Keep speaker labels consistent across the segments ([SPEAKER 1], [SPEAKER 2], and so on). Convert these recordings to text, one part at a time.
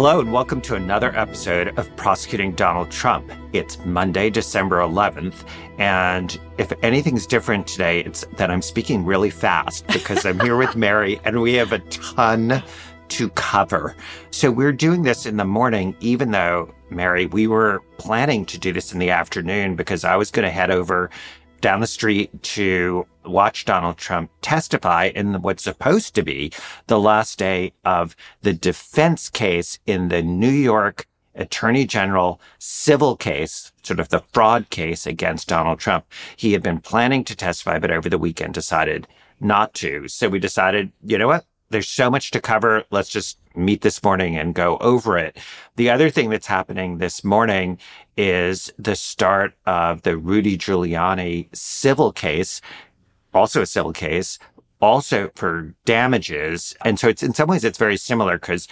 [SPEAKER 1] Hello, and welcome to another episode of Prosecuting Donald Trump. It's Monday, December 11th. And if anything's different today, it's that I'm speaking really fast because I'm here with Mary and we have a ton to cover. So we're doing this in the morning, even though, Mary, we were planning to do this in the afternoon because I was going to head over down the street to watch Donald Trump testify in what's supposed to be the last day of the defense case in the New York Attorney General civil case, sort of the fraud case against Donald Trump. He had been planning to testify, but over the weekend decided not to. So we decided, you know what? There's so much to cover. Let's just meet this morning and go over it. The other thing that's happening this morning is the start of the Rudy Giuliani civil case, also a civil case, also for damages. And so it's in some ways, it's very similar because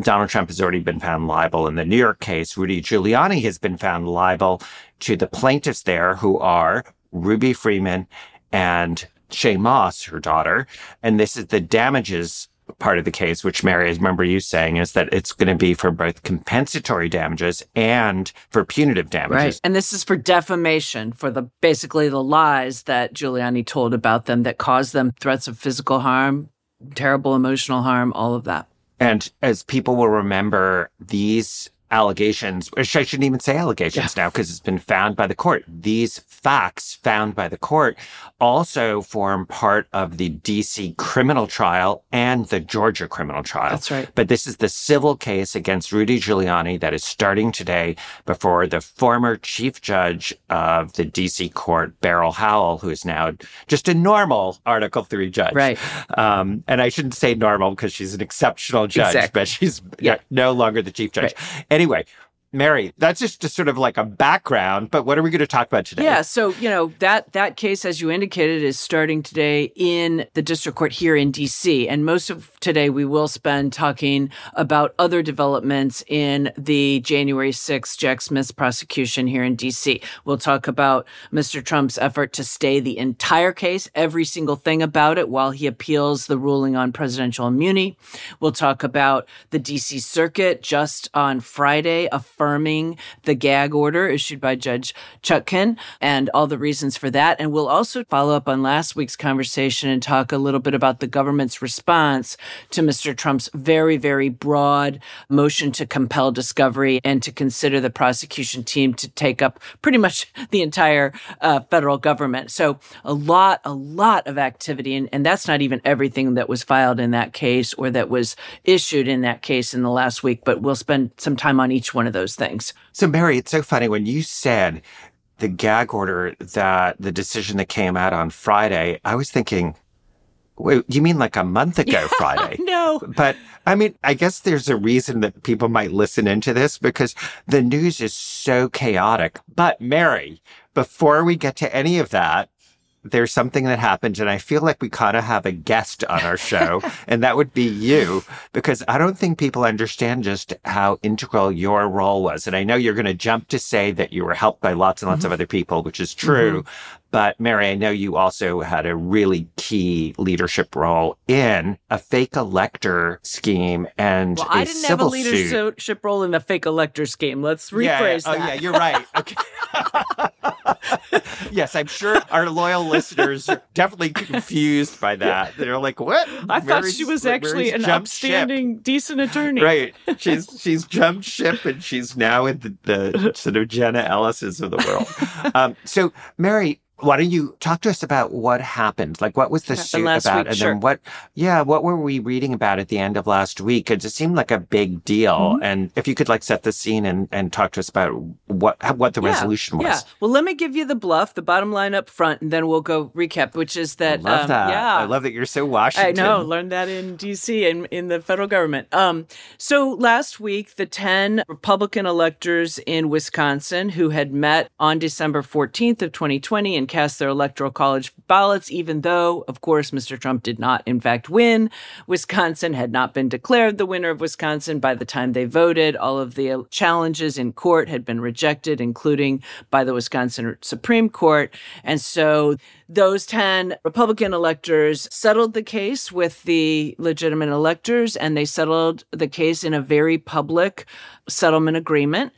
[SPEAKER 1] Donald Trump has already been found liable in the New York case. Rudy Giuliani has been found liable to the plaintiffs there who are Ruby Freeman and Shaye Moss, her daughter. And this is the damages part of the case, which Mary, I remember you saying, is that it's going to be for both compensatory damages and for punitive damages.
[SPEAKER 2] Right. And this is for defamation, for the basically the lies that Giuliani told about them that caused them threats of physical harm, terrible emotional harm, all of that.
[SPEAKER 1] And as people will remember, these allegations, I shouldn't even say allegations yeah. now because it's been found by the court. These facts found by the court also form part of the DC criminal trial and the Georgia criminal trial.
[SPEAKER 2] That's right.
[SPEAKER 1] But this is the civil case against Rudy Giuliani that is starting today before the former chief judge of the DC court, Beryl Howell, who is now just a normal Article 3 judge.
[SPEAKER 2] Right.
[SPEAKER 1] Um, and I shouldn't say normal because she's an exceptional judge, exactly. but she's yeah. no longer the chief judge. Right. Anyway, Mary, that's just, just sort of like a background, but what are we going to talk about today?
[SPEAKER 2] Yeah, so, you know, that that case as you indicated is starting today in the district court here in DC, and most of today we will spend talking about other developments in the January 6th Jack Smith prosecution here in DC. We'll talk about Mr. Trump's effort to stay the entire case, every single thing about it while he appeals the ruling on presidential immunity. We'll talk about the DC circuit just on Friday affirming the gag order issued by Judge Chutkan and all the reasons for that. And we'll also follow up on last week's conversation and talk a little bit about the government's response to Mr. Trump's very, very broad motion to compel discovery and to consider the prosecution team to take up pretty much the entire uh, federal government. So a lot, a lot of activity. And, and that's not even everything that was filed in that case or that was issued in that case in the last week, but we'll spend some time on each one of those those things.
[SPEAKER 1] So, Mary, it's so funny when you said the gag order that the decision that came out on Friday, I was thinking, Wait, you mean like a month ago Friday?
[SPEAKER 2] no.
[SPEAKER 1] But I mean, I guess there's a reason that people might listen into this because the news is so chaotic. But Mary, before we get to any of that, there's something that happened and I feel like we kind of have a guest on our show and that would be you because I don't think people understand just how integral your role was. And I know you're going to jump to say that you were helped by lots and lots mm-hmm. of other people, which is true. Mm-hmm. But Mary, I know you also had a really key leadership role in a fake elector scheme and
[SPEAKER 2] well,
[SPEAKER 1] a I
[SPEAKER 2] didn't have a leadership
[SPEAKER 1] suit.
[SPEAKER 2] role in the fake elector scheme. Let's rephrase
[SPEAKER 1] yeah, yeah.
[SPEAKER 2] that. Oh
[SPEAKER 1] yeah, you're right. Okay. yes, I'm sure our loyal listeners are definitely confused by that. They're like, "What?"
[SPEAKER 2] I thought she was actually an upstanding,
[SPEAKER 1] ship.
[SPEAKER 2] decent attorney.
[SPEAKER 1] Right? She's she's jumped ship and she's now in the, the sort of Jenna Ellis's of the world. Um, so, Mary, why don't you talk to us about what happened? Like, what was the suit about?
[SPEAKER 2] Week,
[SPEAKER 1] and
[SPEAKER 2] sure.
[SPEAKER 1] then what, yeah, what were we reading about at the end of last week? It just seemed like a big deal. Mm-hmm. And if you could like set the scene and, and talk to us about what, what the
[SPEAKER 2] yeah,
[SPEAKER 1] resolution was.
[SPEAKER 2] Yeah. Well, let me give you the bluff, the bottom line up front, and then we'll go recap, which is that.
[SPEAKER 1] I love
[SPEAKER 2] um,
[SPEAKER 1] that.
[SPEAKER 2] Yeah.
[SPEAKER 1] I love that you're so Washington.
[SPEAKER 2] I know. Learned that in DC and in the federal government. Um, so last week, the 10 Republican electors in Wisconsin who had met on December 14th of 2020 and cast their electoral college ballots, even though, of course, Mr. Trump did not, in fact, win. Wisconsin had not been declared the winner of Wisconsin by the time they voted. All of the challenges in court had been rejected, including by the Wisconsin Supreme Court. And so those 10 Republican electors settled the case with the legitimate electors, and they settled the case in a very public settlement agreement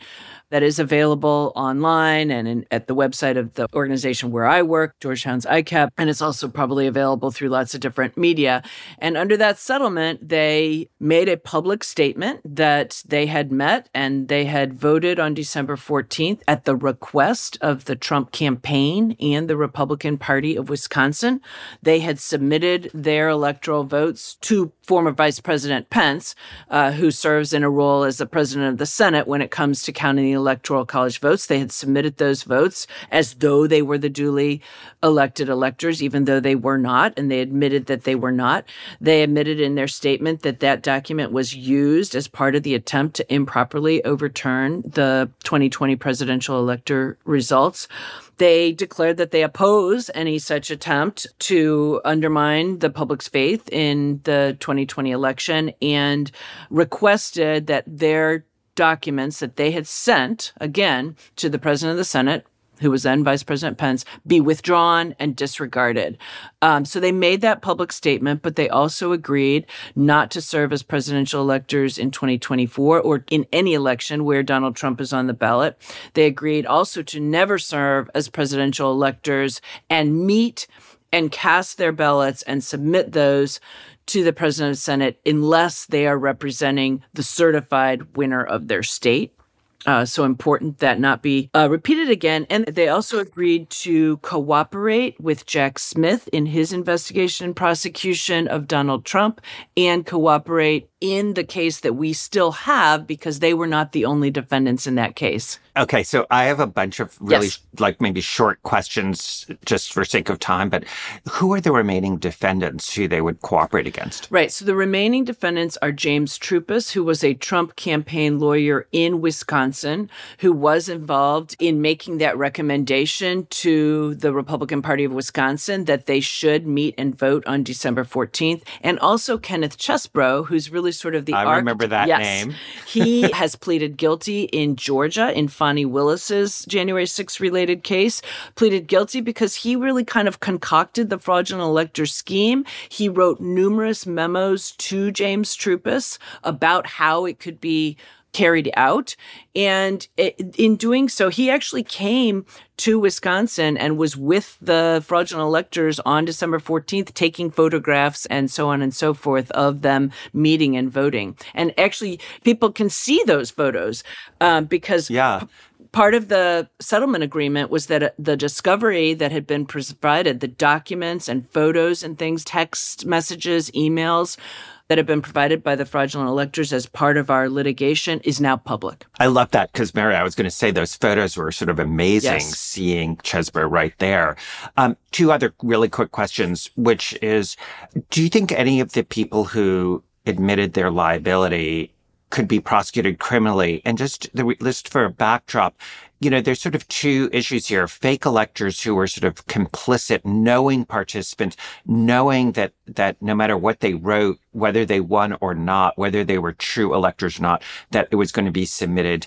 [SPEAKER 2] that is available online and in, at the website of the organization where I work, Georgetown's ICAP. And it's also probably available through lots of different media. And under that settlement, they made a public statement that they had met and they had voted on December 14th at the request of the Trump campaign and the Republican Party of Wisconsin. They had submitted their electoral votes to former Vice President Pence, uh, who serves in a role as the president of the Senate when it comes to counting the electoral college votes. They had submitted those votes as though they were the duly elected electors, even though they were not, and they admitted that they were not. They admitted in their statement that that document was used as part of the attempt to improperly overturn the 2020 presidential elector results. They declared that they oppose any such attempt to undermine the public's faith in the 2020 election and requested that their documents that they had sent again to the president of the Senate who was then Vice President Pence, be withdrawn and disregarded. Um, so they made that public statement, but they also agreed not to serve as presidential electors in 2024 or in any election where Donald Trump is on the ballot. They agreed also to never serve as presidential electors and meet and cast their ballots and submit those to the president of the Senate unless they are representing the certified winner of their state. Uh, so important that not be uh, repeated again. And they also agreed to cooperate with Jack Smith in his investigation and prosecution of Donald Trump and cooperate in the case that we still have because they were not the only defendants in that case.
[SPEAKER 1] Okay, so I have a bunch of really yes. like maybe short questions just for sake of time, but who are the remaining defendants who they would cooperate against?
[SPEAKER 2] Right. So the remaining defendants are James Troupis, who was a Trump campaign lawyer in Wisconsin, who was involved in making that recommendation to the Republican Party of Wisconsin that they should meet and vote on December 14th, and also Kenneth Chesebro, who's really sort of the
[SPEAKER 1] I
[SPEAKER 2] arc-
[SPEAKER 1] remember that
[SPEAKER 2] yes.
[SPEAKER 1] name.
[SPEAKER 2] he has pleaded guilty in Georgia in Fani Willis's January 6th related case, pleaded guilty because he really kind of concocted the fraudulent elector scheme. He wrote numerous memos to James Troupis about how it could be carried out. And in doing so, he actually came to Wisconsin and was with the fraudulent electors on December 14th, taking photographs and so on and so forth of them meeting and voting. And actually, people can see those photos um, because
[SPEAKER 1] yeah
[SPEAKER 2] part of the settlement agreement was that uh, the discovery that had been provided, the documents and photos and things, text messages, emails, that have been provided by the fraudulent electors as part of our litigation is now public.
[SPEAKER 1] I love that because Mary, I was going to say those photos were sort of amazing
[SPEAKER 2] yes.
[SPEAKER 1] seeing Chesebro right there. Um, two other really quick questions, which is, do you think any of the people who admitted their liability could be prosecuted criminally? And just the list for a backdrop, you know, there's sort of two issues here. Fake electors who were sort of complicit, knowing participants, knowing that, that no matter what they wrote, whether they won or not, whether they were true electors or not, that it was going to be submitted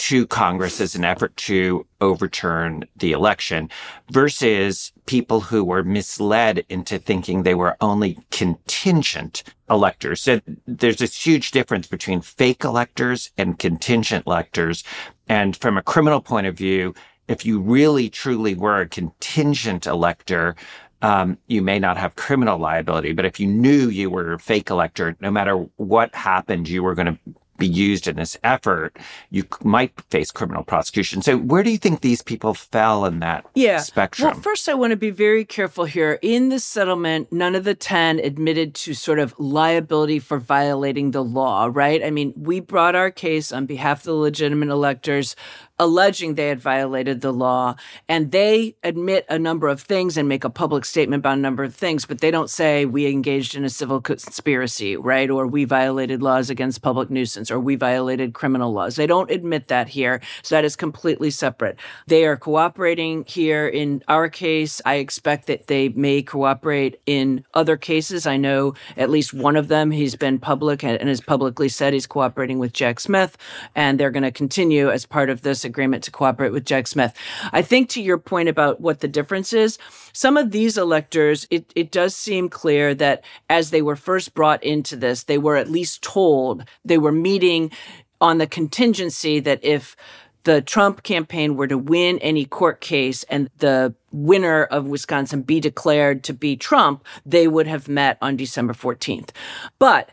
[SPEAKER 1] to Congress as an effort to overturn the election versus people who were misled into thinking they were only contingent electors. So there's this huge difference between fake electors and contingent electors. And from a criminal point of view, if you really truly were a contingent elector, um, you may not have criminal liability. But if you knew you were a fake elector, no matter what happened, you were going to be used in this effort, you might face criminal prosecution. So where do you think these people fell in that
[SPEAKER 2] yeah.
[SPEAKER 1] spectrum?
[SPEAKER 2] Well, first, I want to be very careful here. In the settlement, none of the 10 admitted to sort of liability for violating the law, right? I mean, we brought our case on behalf of the legitimate electors alleging they had violated the law. And they admit a number of things and make a public statement about a number of things, but they don't say we engaged in a civil conspiracy, right? Or we violated laws against public nuisance or we violated criminal laws. They don't admit that here. So that is completely separate. They are cooperating here in our case. I expect that they may cooperate in other cases. I know at least one of them, he's been public and has publicly said he's cooperating with Jack Smith and they're going to continue as part of this agreement to cooperate with Jack Smith. I think to your point about what the difference is, some of these electors, it, it does seem clear that as they were first brought into this, they were at least told they were meeting on the contingency that if the Trump campaign were to win any court case and the winner of Wisconsin be declared to be Trump, they would have met on December 14th. But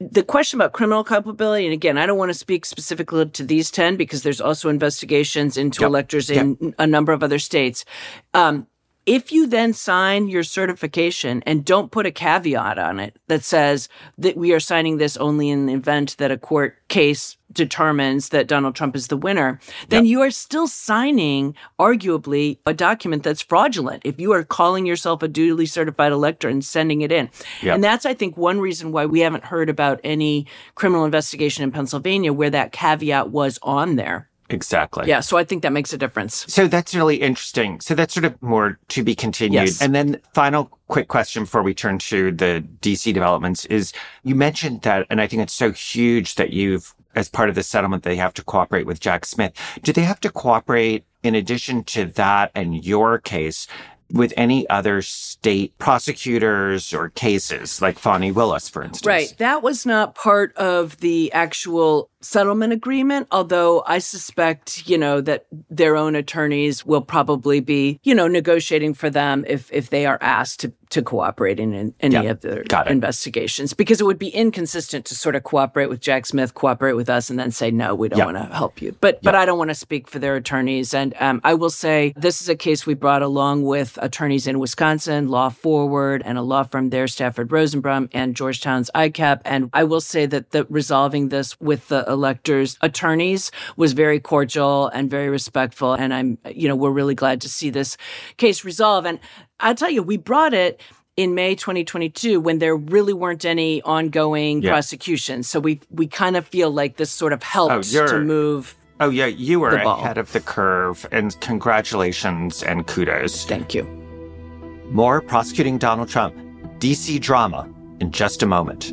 [SPEAKER 2] the question about criminal culpability, and again, I don't want to speak specifically to these 10 because there's also investigations into yep. electors in yep. a number of other states. Um, if you then sign your certification and don't put a caveat on it that says that we are signing this only in the event that a court case determines that Donald Trump is the winner, then yep. you are still signing, arguably, a document that's fraudulent if you are calling yourself a duly certified elector and sending it in. Yep. And that's, I think, one reason why we haven't heard about any criminal investigation in Pennsylvania where that caveat was on there.
[SPEAKER 1] Exactly.
[SPEAKER 2] Yeah. So I think that makes a difference.
[SPEAKER 1] So that's really interesting. So that's sort of more to be continued. Yes. And then final quick question before we turn to the DC developments is you mentioned that, and I think it's so huge that you've, as part of the settlement, they have to cooperate with Jack Smith. Do they have to cooperate in addition to that and your case? with any other state prosecutors or cases, like Fani Willis, for instance.
[SPEAKER 2] Right. That was not part of the actual settlement agreement, although I suspect, you know, that their own attorneys will probably be, you know, negotiating for them if if they are asked to to cooperate in, in any of the investigations because it would be inconsistent to sort of cooperate with Jack Smith, cooperate with us, and then say no, we don't want to help you. But but I don't want to speak for their attorneys, and um, I will say this is a case we brought along with attorneys in Wisconsin, Law Forward, and a law firm there, Stafford Rosenbaum, and Georgetown's ICAP, and I will say that the resolving this with the electors' attorneys was very cordial and very respectful. And I'm, you know, we're really glad to see this case resolve. And I'll tell you, we brought it in May 2022 when there really weren't any ongoing yeah. prosecutions. So we we kind of feel like this sort of helped oh, to move.
[SPEAKER 1] Oh yeah, you were ahead of the curve, and congratulations and kudos.
[SPEAKER 2] Thank you.
[SPEAKER 1] More prosecuting Donald Trump, DC drama in just a moment.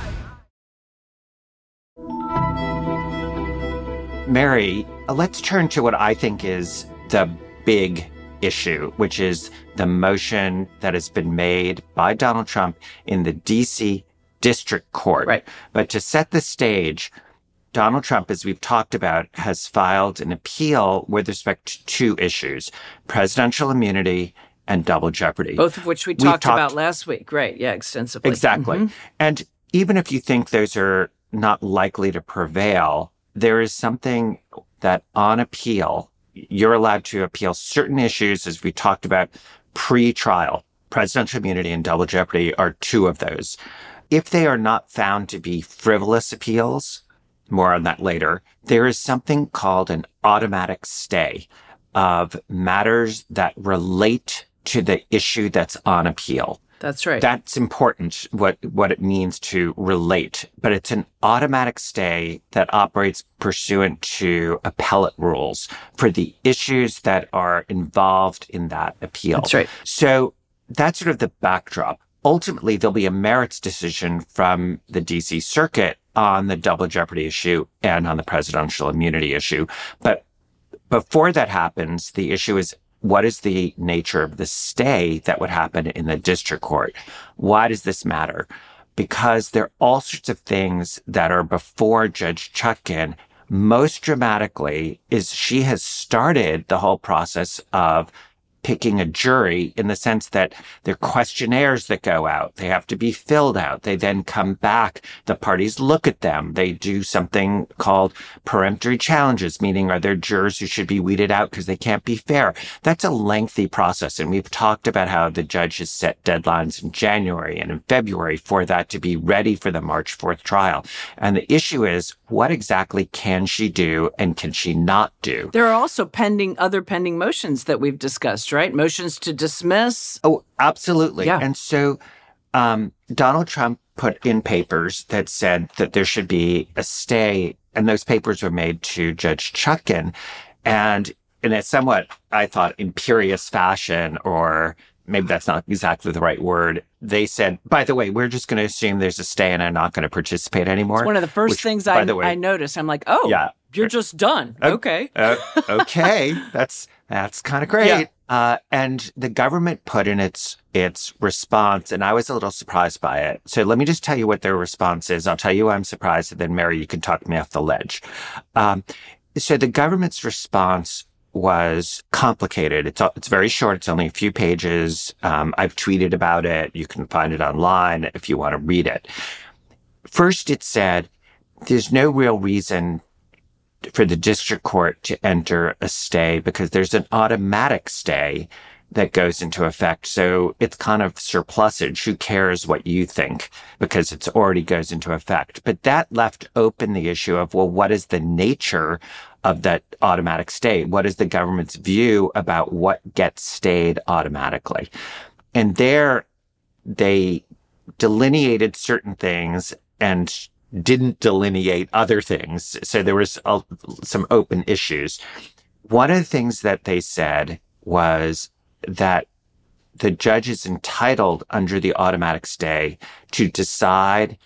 [SPEAKER 1] Mary, let's turn to what I think is the big issue, which is the motion that has been made by Donald Trump in the DC District Court.
[SPEAKER 2] Right.
[SPEAKER 1] But to set the stage, Donald Trump, as we've talked about, has filed an appeal with respect to two issues presidential immunity and double jeopardy.
[SPEAKER 2] Both of which we talked, talked about last week. Right. Yeah, extensively.
[SPEAKER 1] Exactly. Mm-hmm. And even if you think those are not likely to prevail, there is something that on appeal, you're allowed to appeal certain issues, as we talked about pre-trial. Presidential immunity and double jeopardy are two of those. If they are not found to be frivolous appeals, more on that later, there is something called an automatic stay of matters that relate to the issue that's on appeal.
[SPEAKER 2] That's right.
[SPEAKER 1] That's important, what, what it means to relate. But it's an automatic stay that operates pursuant to appellate rules for the issues that are involved in that appeal.
[SPEAKER 2] That's right.
[SPEAKER 1] So that's sort of the backdrop. Ultimately, there'll be a merits decision from the DC circuit on the double jeopardy issue and on the presidential immunity issue. But before that happens, the issue is what is the nature of the stay that would happen in the district court? Why does this matter? Because there are all sorts of things that are before Judge Chutkan. Most dramatically is she has started the whole process of picking a jury in the sense that they're questionnaires that go out. They have to be filled out. They then come back. The parties look at them. They do something called peremptory challenges, meaning are there jurors who should be weeded out because they can't be fair? That's a lengthy process. And we've talked about how the judge has set deadlines in January and in February for that to be ready for the March 4th trial. And the issue is what exactly can she do and can she not do?
[SPEAKER 2] There are also pending other pending motions that we've discussed right? Motions to dismiss.
[SPEAKER 1] Oh, absolutely.
[SPEAKER 2] Yeah.
[SPEAKER 1] And so um, Donald Trump put in papers that said that there should be a stay, and those papers were made to Judge Chutkan. And in a somewhat, I thought, imperious fashion, or maybe that's not exactly the right word. They said, by the way, we're just going to assume there's a stay and I'm not going to participate anymore.
[SPEAKER 2] It's one of the first
[SPEAKER 1] which,
[SPEAKER 2] things I, way, I noticed. I'm like, oh, yeah. you're just done. Okay.
[SPEAKER 1] Uh, okay. that's, that's kind of great. Yeah. Uh, and the government put in its its response, and I was a little surprised by it. So let me just tell you what their response is. I'll tell you why I'm surprised, and then Mary, you can talk me off the ledge. Um, so the government's response was complicated. It's it's very short. It's only a few pages. Um, I've tweeted about it. You can find it online if you want to read it. First, it said there's no real reason for the district court to enter a stay because there's an automatic stay that goes into effect. So it's kind of surplusage. Who cares what you think because it's already goes into effect. But that left open the issue of, well, what is the nature of that automatic stay? What is the government's view about what gets stayed automatically? And there they delineated certain things and didn't delineate other things. So there was uh, some open issues. One of the things that they said was that the judge is entitled under the automatic stay to decide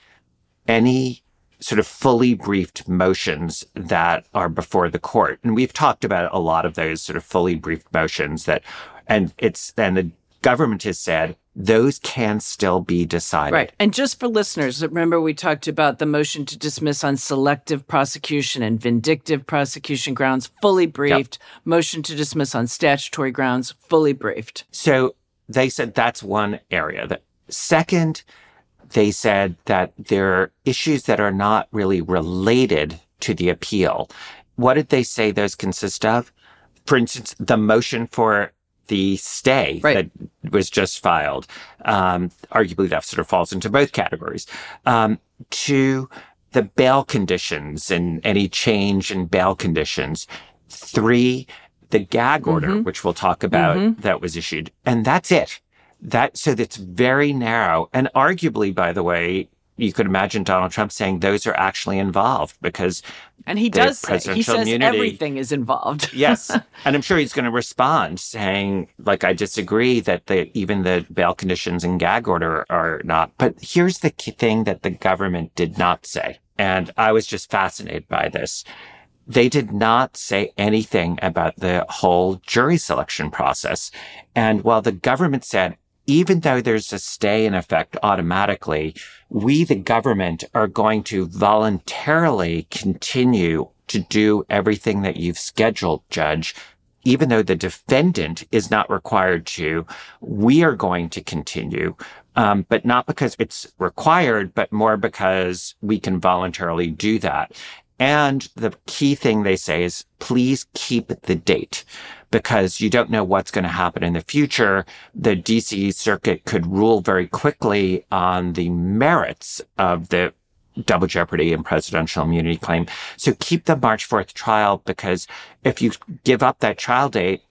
[SPEAKER 1] any sort of fully briefed motions that are before the court. And we've talked about a lot of those sort of fully briefed motions that, and it's, and the government has said those can still be decided.
[SPEAKER 2] Right. And just for listeners, remember we talked about the motion to dismiss on selective prosecution and vindictive prosecution grounds, fully briefed. Yep. Motion to dismiss on statutory grounds, fully briefed.
[SPEAKER 1] So they said that's one area. The second, they said that there are issues that are not really related to the appeal. What did they say those consist of? For instance, the motion for the stay right. that was just filed. Um, arguably, that sort of falls into both categories. Um, to the bail conditions and any change in bail conditions. Three, the gag order, mm-hmm. which we'll talk about, mm-hmm. that was issued, and that's it. That so that's very narrow, and arguably, by the way, you could imagine Donald Trump saying those are actually involved because
[SPEAKER 2] and he does say he says immunity, everything is involved.
[SPEAKER 1] yes, and I'm sure he's going to respond saying like I disagree that the even the bail conditions and gag order are not. But here's the thing that the government did not say, and I was just fascinated by this. They did not say anything about the whole jury selection process. And while the government said, even though there's a stay in effect automatically, we, the government, are going to voluntarily continue to do everything that you've scheduled, judge. Even though the defendant is not required to, we are going to continue. Um, but not because it's required, but more because we can voluntarily do that. And the key thing they say is please keep the date because you don't know what's going to happen in the future. The DC circuit could rule very quickly on the merits of the double jeopardy and presidential immunity claim. So keep the March 4th trial because if you give up that trial date,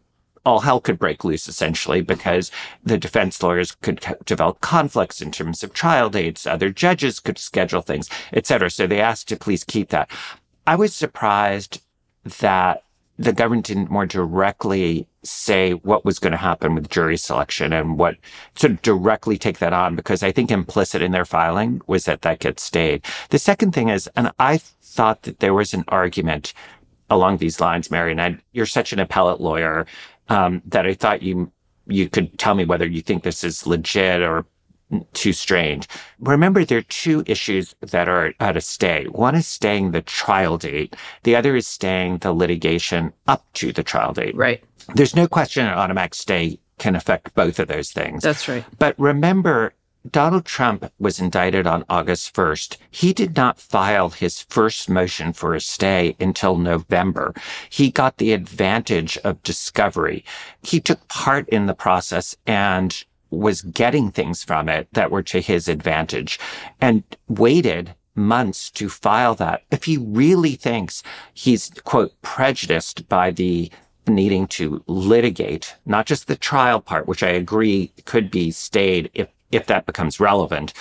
[SPEAKER 1] all hell could break loose essentially because the defense lawyers could develop conflicts in terms of trial dates. Other judges could schedule things, et cetera. So they asked to please keep that. I was surprised that the government didn't more directly say what was going to happen with jury selection and what sort of directly take that on because I think implicit in their filing was that that gets stayed. The second thing is, and I thought that there was an argument along these lines, Mary, and I, you're such an appellate lawyer um, that I thought you you could tell me whether you think this is legit or too strange. Remember, there are two issues that are at a stay. One is staying the trial date. The other is staying the litigation up to the trial date.
[SPEAKER 2] Right.
[SPEAKER 1] There's no question an automatic stay can affect both of those things.
[SPEAKER 2] That's right.
[SPEAKER 1] But remember, Donald Trump was indicted on August 1st. He did not file his first motion for a stay until November. He got the advantage of discovery. He took part in the process and was getting things from it that were to his advantage and waited months to file that. If he really thinks he's, quote, prejudiced by the needing to litigate, not just the trial part, which I agree could be stayed if if that becomes relevant.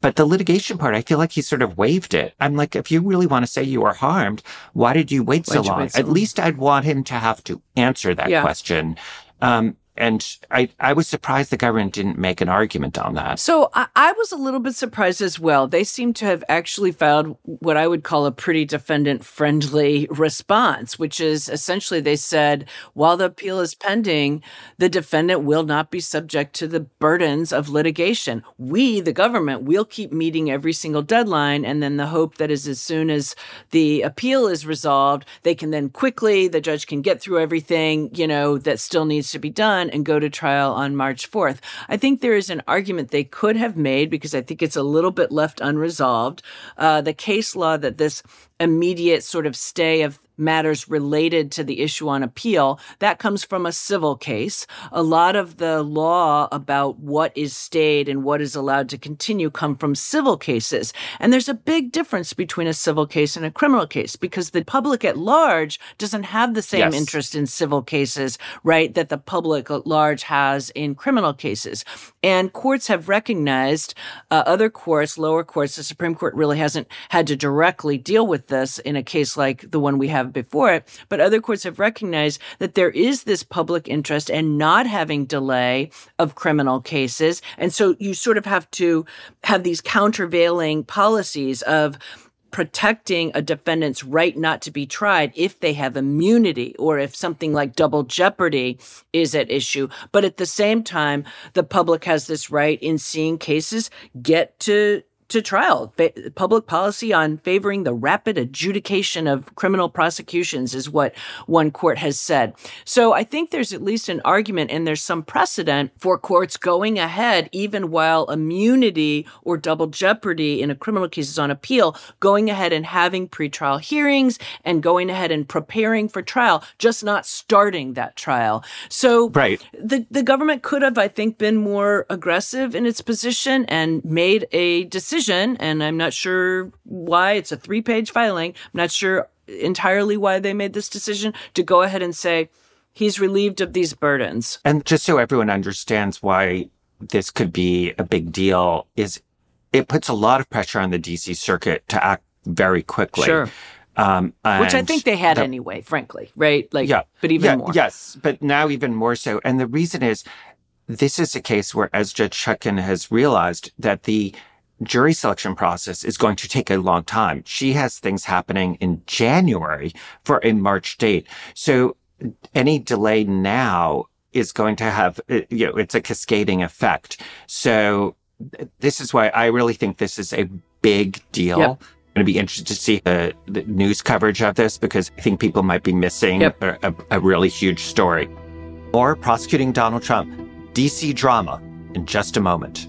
[SPEAKER 1] But the litigation part, I feel like he sort of waived it. I'm like, if you really want to say you were harmed, why did you wait so long? Wait so At least I'd want him to have to answer that yeah. question. Um, and I, I was surprised the government didn't make an argument on that.
[SPEAKER 2] So I, I, was a little bit surprised as well. They seem to have actually filed what I would call a pretty defendant friendly response, which is essentially they said, while the appeal is pending, the defendant will not be subject to the burdens of litigation. We, the government, will keep meeting every single deadline. And then the hope that is as soon as the appeal is resolved, they can then quickly, the judge can get through everything, you know, that still needs to be done and go to trial on March 4th. I think there is an argument they could have made because I think it's a little bit left unresolved. Uh, the case law that this immediate sort of stay of matters related to the issue on appeal, that comes from a civil case. A lot of the law about what is stayed and what is allowed to continue come from civil cases. And there's a big difference between a civil case and a criminal case because the public at large doesn't have the same yes. interest in civil cases, right, that the public at large has in criminal cases. And courts have recognized, uh, other courts, lower courts, the Supreme Court really hasn't had to directly deal with this in a case like the one we have before it, but other courts have recognized that there is this public interest in not having delay of criminal cases. And so you sort of have to have these countervailing policies of protecting a defendant's right not to be tried if they have immunity or if something like double jeopardy is at issue. But at the same time, the public has this right in seeing cases get to to trial. Fa- public policy on favoring the rapid adjudication of criminal prosecutions is what one court has said. So I think there's at least an argument and there's some precedent for courts going ahead, even while immunity or double jeopardy in a criminal case is on appeal, going ahead and having pretrial hearings and going ahead and preparing for trial, just not starting that trial. So
[SPEAKER 1] right.
[SPEAKER 2] the, the government could have, I think, been more aggressive in its position and made a decision decision, and I'm not sure why. It's a three page filing. I'm not sure entirely why they made this decision to go ahead and say he's relieved of these burdens.
[SPEAKER 1] And just so everyone understands why this could be a big deal, is it puts a lot of pressure on the DC circuit to act very quickly.
[SPEAKER 2] Sure. Um, Which I think they had the, anyway, frankly, right? Like, yeah, but even
[SPEAKER 1] yeah,
[SPEAKER 2] more.
[SPEAKER 1] Yes, but now even more so. And the reason is this is a case where, as Judge Chutkan has realized, that the jury selection process is going to take a long time. She has things happening in January for a March date. So any delay now is going to have, uh, you know, it's a cascading effect. So this is why I really think this is a big deal. Yep. I'm going to be interested to see the, the, news coverage of this because I think people might be missing yep. a, a, a really huge story. Or prosecuting Donald Trump, DC drama in just a moment.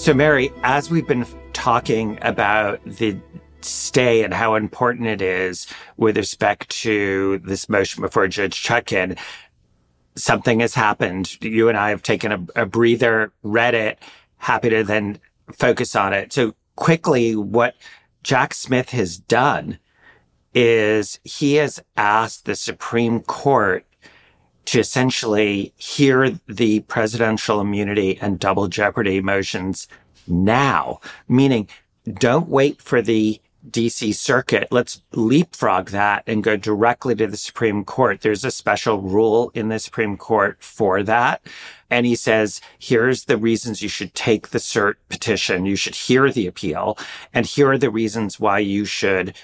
[SPEAKER 1] So, Mary, as we've been talking about the stay and how important it is with respect to this motion before Judge Chutkan, something has happened. You and I have taken a, a breather, read it, happy to then focus on it. So, quickly, what Jack Smith has done is he has asked the Supreme Court to essentially hear the presidential immunity and double jeopardy motions now, meaning don't wait for the DC circuit. Let's leapfrog that and go directly to the Supreme Court. There's a special rule in the Supreme Court for that. And he says, here's the reasons you should take the cert petition. You should hear the appeal. And here are the reasons why you should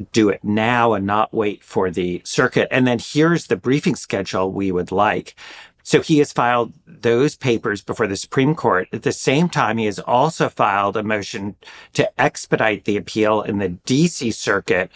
[SPEAKER 1] do it now and not wait for the circuit. And then here's the briefing schedule we would like. So he has filed those papers before the Supreme Court. At the same time, he has also filed a motion to expedite the appeal in the DC circuit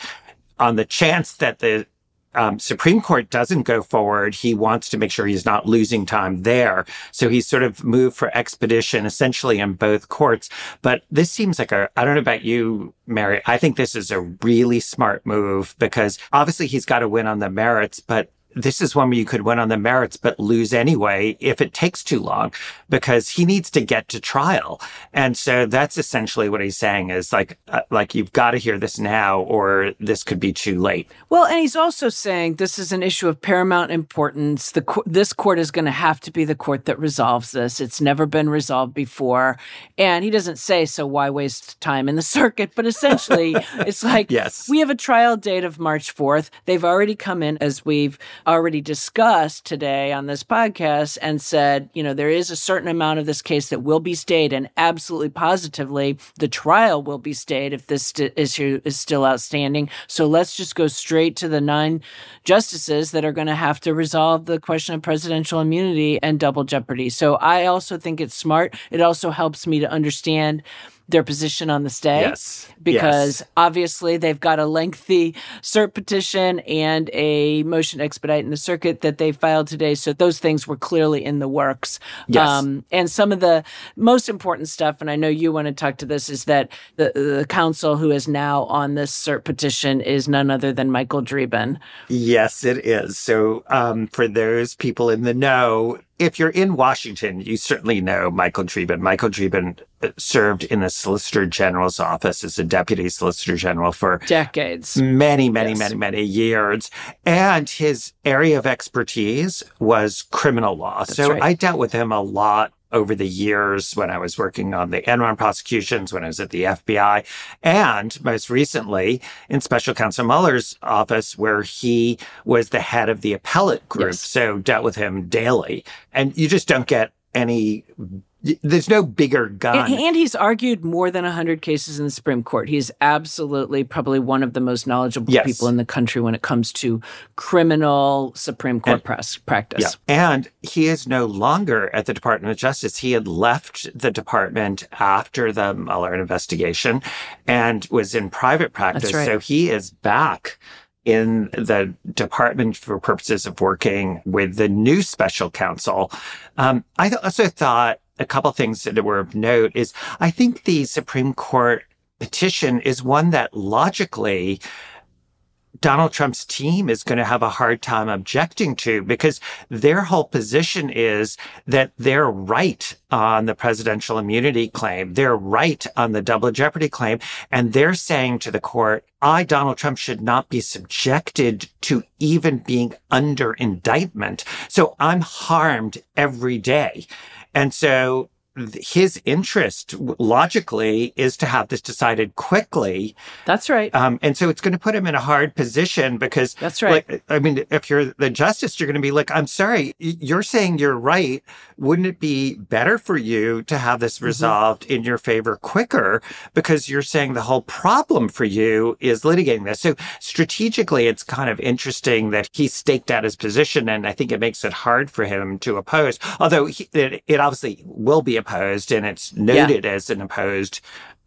[SPEAKER 1] on the chance that the um, Supreme Court doesn't go forward, he wants to make sure he's not losing time there. So he's sort of moved for expedition essentially in both courts. But this seems like a, I don't know about you, Mary. I think this is a really smart move because obviously he's got to win on the merits, but this is one where you could win on the merits, but lose anyway if it takes too long because he needs to get to trial. And so that's essentially what he's saying is like, uh, like you've got to hear this now or this could be too late.
[SPEAKER 2] Well, and he's also saying this is an issue of paramount importance. The co- this court is going to have to be the court that resolves this. It's never been resolved before. And he doesn't say, so why waste time in the circuit? But essentially, it's like,
[SPEAKER 1] yes,
[SPEAKER 2] we have a trial date of March 4th. They've already come in as we've already discussed today on this podcast and said, you know, there is a certain amount of this case that will be stayed, and absolutely positively, the trial will be stayed if this st- issue is still outstanding. So let's just go straight to the nine justices that are going to have to resolve the question of presidential immunity and double jeopardy. So I also think it's smart. It also helps me to understand their position on the stay.
[SPEAKER 1] Yes.
[SPEAKER 2] Because
[SPEAKER 1] yes.
[SPEAKER 2] obviously they've got a lengthy cert petition and a motion expedite in the circuit that they filed today. So those things were clearly in the works.
[SPEAKER 1] Yes. Um,
[SPEAKER 2] and some of the most important stuff, and I know you want to talk to this, is that the, the counsel who is now on this cert petition is none other than Michael Dreeben.
[SPEAKER 1] Yes, it is. So um, for those people in the know, if you're in Washington, you certainly know Michael Dreeben. Michael Dreeben uh, served in the Solicitor General's office as a deputy Solicitor General for
[SPEAKER 2] decades,
[SPEAKER 1] many, many,
[SPEAKER 2] yes.
[SPEAKER 1] many, many years. And his area of expertise was criminal law.
[SPEAKER 2] That's
[SPEAKER 1] so
[SPEAKER 2] right.
[SPEAKER 1] I dealt with him a lot over the years when I was working on the Enron prosecutions, when I was at the FBI, and most recently in Special Counsel Mueller's office, where he was the head of the appellate group.
[SPEAKER 2] Yes.
[SPEAKER 1] So dealt with him daily. And you just don't get any there's no bigger gun.
[SPEAKER 2] And, he's argued more than 100 cases in the Supreme Court. He's absolutely probably one of the most knowledgeable
[SPEAKER 1] yes.
[SPEAKER 2] people in the country when it comes to criminal Supreme Court and, press, practice.
[SPEAKER 1] Yeah. And he is no longer at the Department of Justice. He had left the department after the Mueller investigation and was in private practice.
[SPEAKER 2] Right.
[SPEAKER 1] So he is back in the department for purposes of working with the new special counsel. Um, I also thought a couple things that were of note is I think the Supreme Court petition is one that logically Donald Trump's team is going to have a hard time objecting to because their whole position is that they're right on the presidential immunity claim. They're right on the double jeopardy claim. And they're saying to the court, I, Donald Trump, should not be subjected to even being under indictment. So I'm harmed every day. And so his interest logically is to have this decided quickly.
[SPEAKER 2] That's right.
[SPEAKER 1] Um, and so it's going to put him in a hard position because
[SPEAKER 2] that's right.
[SPEAKER 1] Like, I mean, if you're the justice, you're going to be like, I'm sorry, you're saying you're right. Wouldn't it be better for you to have this mm-hmm. resolved mm-hmm. in your favor quicker? Because you're saying the whole problem for you is litigating this. So strategically, it's kind of interesting that he staked out his position. And I think it makes it hard for him to oppose, although he, it, it obviously will be opposed and it's noted yeah. as an opposed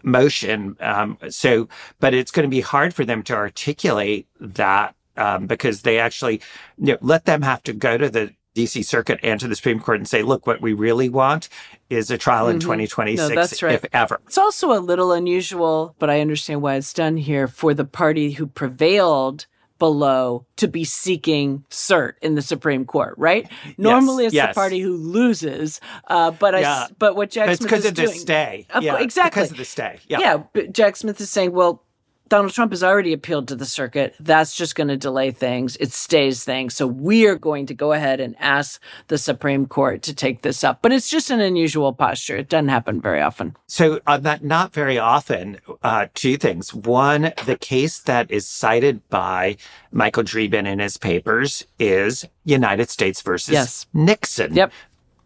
[SPEAKER 1] motion. Um, so, but it's going to be hard for them to articulate that um, because they actually you know, let them have to go to the DC Circuit and to the Supreme Court and say, look, what we really want is a trial in mm-hmm. 2026, no, that's right. if ever.
[SPEAKER 2] It's also a little unusual, but I understand why it's done here for the party who prevailed below to be seeking cert in the Supreme Court, right? Normally, yes, it's yes. the party who loses. Uh, but yeah. I, but what Jack
[SPEAKER 1] it's
[SPEAKER 2] Smith is
[SPEAKER 1] of
[SPEAKER 2] doing,
[SPEAKER 1] the stay,
[SPEAKER 2] of
[SPEAKER 1] yeah,
[SPEAKER 2] co- exactly
[SPEAKER 1] because of the stay. Yeah,
[SPEAKER 2] yeah. But Jack Smith is saying, well, Donald Trump has already appealed to the circuit. That's just going to delay things. It stays things. So we are going to go ahead and ask the Supreme Court to take this up. But it's just an unusual posture. It doesn't happen very often.
[SPEAKER 1] So on that, not very often, uh, two things. One, the case that is cited by Michael Dreeben in his papers is United States versus yes. Nixon.
[SPEAKER 2] Yep.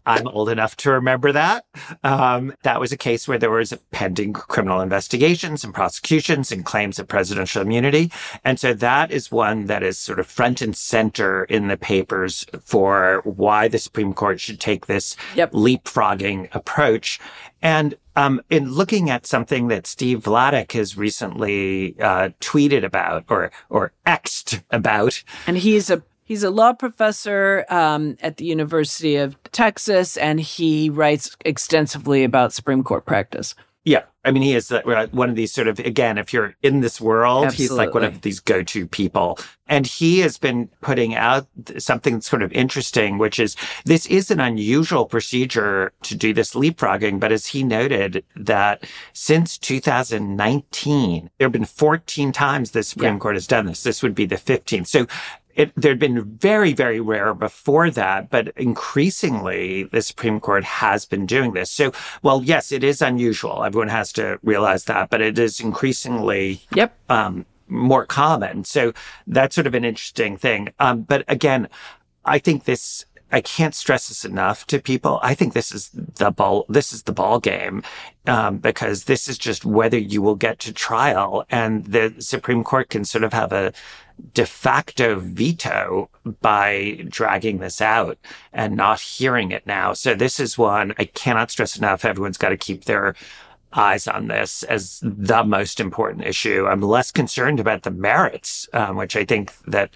[SPEAKER 1] I'm old enough to remember that. Um, that was a case where there was pending criminal investigations and prosecutions and claims of presidential immunity. And so that is one that is sort of front and center in the papers for why the Supreme Court should take this yep. leapfrogging approach. And um, in looking at something that Steve Vladeck has recently uh, tweeted about or or xed about,
[SPEAKER 2] and he's a He's a law professor um, at the University of Texas, and he writes extensively about Supreme Court practice.
[SPEAKER 1] Yeah. I mean, he is uh, one of these sort of, again, if you're in this world, Absolutely. he's like one of these go to people. And he has been putting out something sort of interesting, which is this is an unusual procedure to do this leapfrogging. But as he noted, that since 2019, there have been 14 times the Supreme yeah. Court has done this. This would be the 15th. So it, there'd been very, very rare before that, but increasingly the Supreme Court has been doing this. So, well, yes, it is unusual. Everyone has to realize that, but it is increasingly,
[SPEAKER 2] yep.
[SPEAKER 1] Um, more common. So that's sort of an interesting thing. Um, but again, I think this, I can't stress this enough to people. I think this is the ball, this is the ball game, um, because this is just whether you will get to trial and the Supreme Court can sort of have a, de facto veto by dragging this out and not hearing it now. So this is one I cannot stress enough. Everyone's got to keep their eyes on this as the most important issue. I'm less concerned about the merits, um, which I think that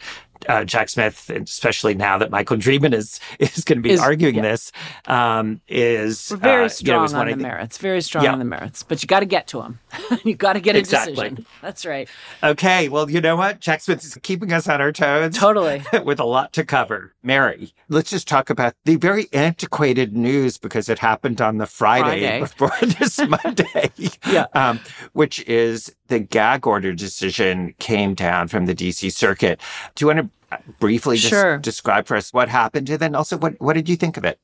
[SPEAKER 1] uh, Jack Smith, especially now that Michael Dreeben is is going to be is, arguing yeah. this, um, is
[SPEAKER 2] We're very uh, strong you know, on the th- merits. Very strong yeah. on the merits, but you got to get to them. you got to get a exactly. decision. That's right.
[SPEAKER 1] Okay. Well, you know what? Jack Smith is keeping us on our toes.
[SPEAKER 2] Totally.
[SPEAKER 1] with a lot to cover. Mary, let's just talk about the very antiquated news because it happened on the Friday, Friday. before this Monday.
[SPEAKER 2] yeah.
[SPEAKER 1] Um, which is the gag order decision came down from the DC Circuit. Do you want to uh, briefly sure. describe for us what happened and then also what, what did you think of it?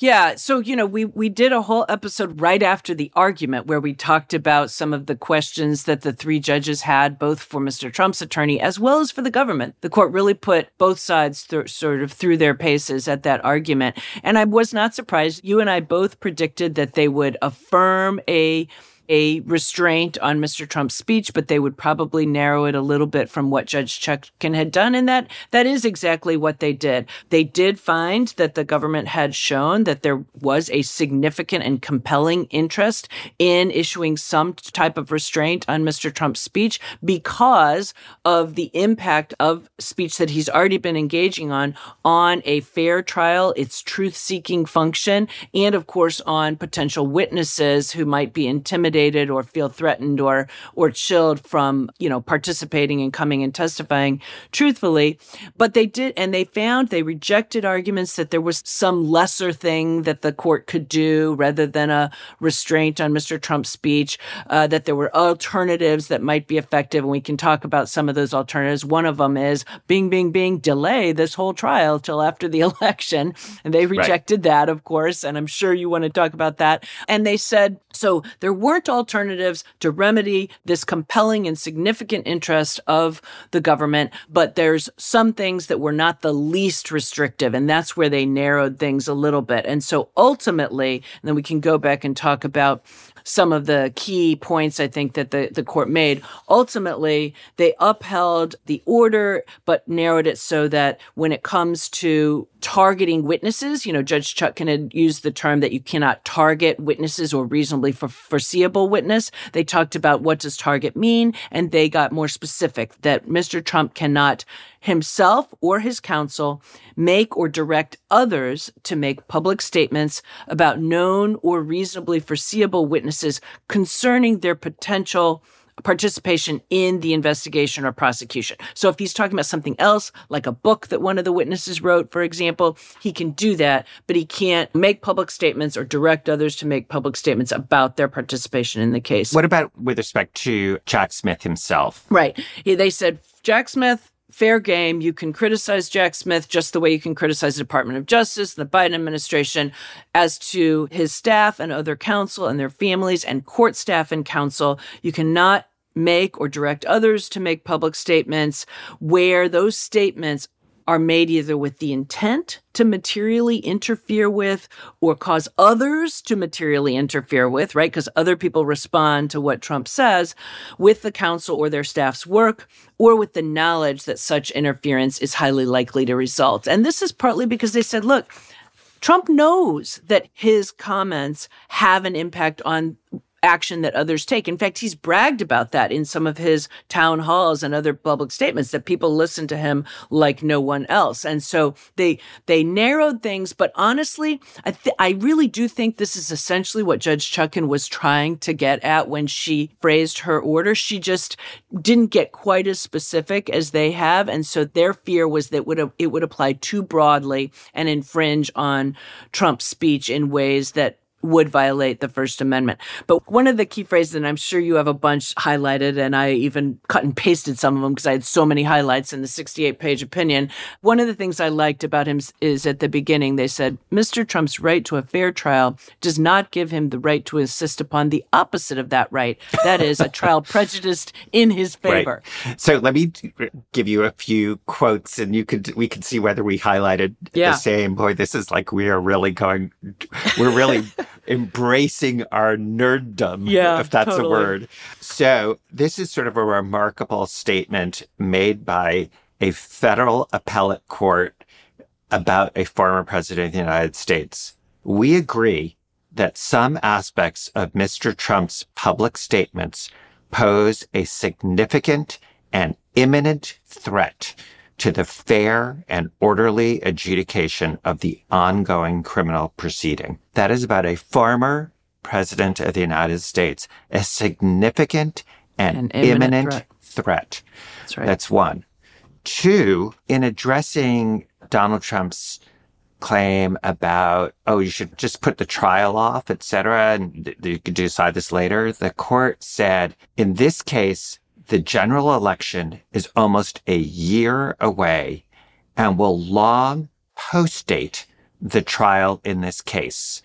[SPEAKER 2] Yeah, so you know, we we did a whole episode right after the argument where we talked about some of the questions that the three judges had both for Mr. Trump's attorney as well as for the government. The court really put both sides th- sort of through their paces at that argument. And I was not surprised. You and I both predicted that they would affirm a a restraint on Mr. Trump's speech, but they would probably narrow it a little bit from what Judge Chutkan had done. And that, that is exactly what they did. They did find that the government had shown that there was a significant and compelling interest in issuing some type of restraint on Mr. Trump's speech because of the impact of speech that he's already been engaging on, on a fair trial, its truth seeking function, and of course on potential witnesses who might be intimidated intimidated or feel threatened or or chilled from you know participating and coming and testifying truthfully. But they did, and they found they rejected arguments that there was some lesser thing that the court could do rather than a restraint on Mr. Trump's speech. Uh, that there were alternatives that might be effective, and we can talk about some of those alternatives. One of them is Bing, Bing, Bing, delay this whole trial till after the election, and they rejected right. that, of course. And I'm sure you want to talk about that. And they said so there weren't alternatives to remedy this compelling and significant interest of the government, but there's some things that were not the least restrictive. And that's where they narrowed things a little bit. And so ultimately, and then we can go back and talk about some of the key points I think that the, the court made. Ultimately, they upheld the order, but narrowed it so that when it comes to targeting witnesses, you know, Judge Chutkan had used the term that you cannot target witnesses or reasonably for foreseeable witness. They talked about what does target mean, and they got more specific that Mr. Trump cannot himself or his counsel make or direct others to make public statements about known or reasonably foreseeable witnesses concerning their potential participation in the investigation or prosecution. So if he's talking about something else, like a book that one of the witnesses wrote, for example, he can do that, but he can't make public statements or direct others to make public statements about their participation in the case.
[SPEAKER 1] What about with respect to Jack Smith himself?
[SPEAKER 2] Right. They said Jack Smith fair game. You can criticize Jack Smith just the way you can criticize the Department of Justice, and the Biden administration, as to his staff and other counsel and their families and court staff and counsel. You cannot make or direct others to make public statements where those statements are made either with the intent to materially interfere with or cause others to materially interfere with, right? Because other people respond to what Trump says with the council or their staff's work or with the knowledge that such interference is highly likely to result. And this is partly because they said, look, Trump knows that his comments have an impact on action that others take. In fact, he's bragged about that in some of his town halls and other public statements that people listen to him like no one else. And so they they narrowed things, but honestly, I th- I really do think this is essentially what Judge Chutkan was trying to get at when she phrased her order. She just didn't get quite as specific as they have, and so their fear was that would it would apply too broadly and infringe on Trump's speech in ways that would violate the First Amendment. But one of the key phrases, and I'm sure you have a bunch highlighted, and I even cut and pasted some of them because I had so many highlights in the 68 page opinion. One of the things I liked about him is at the beginning, they said, Mr. Trump's right to a fair trial does not give him the right to insist upon the opposite of that right. That is, a trial prejudiced in his favor.
[SPEAKER 1] Right. So let me give you a few quotes, and you could we could see whether we highlighted yeah. the same. Boy, this is like we are really going, we're really embracing our nerddom, yeah, if that's totally. a word. So, this is sort of a remarkable statement made by a federal appellate court about a former president of the United States. We agree that some aspects of Mr. Trump's public statements pose a significant and imminent threat to the fair and orderly adjudication of the ongoing criminal proceeding. That is about a former president of the United States, a significant and An imminent, threat. threat.
[SPEAKER 2] That's right.
[SPEAKER 1] That's one. Two, in addressing Donald Trump's claim about, oh, you should just put the trial off, et cetera, and you could decide this later, the court said, in this case, the general election is almost a year away and will long postdate the trial in this case.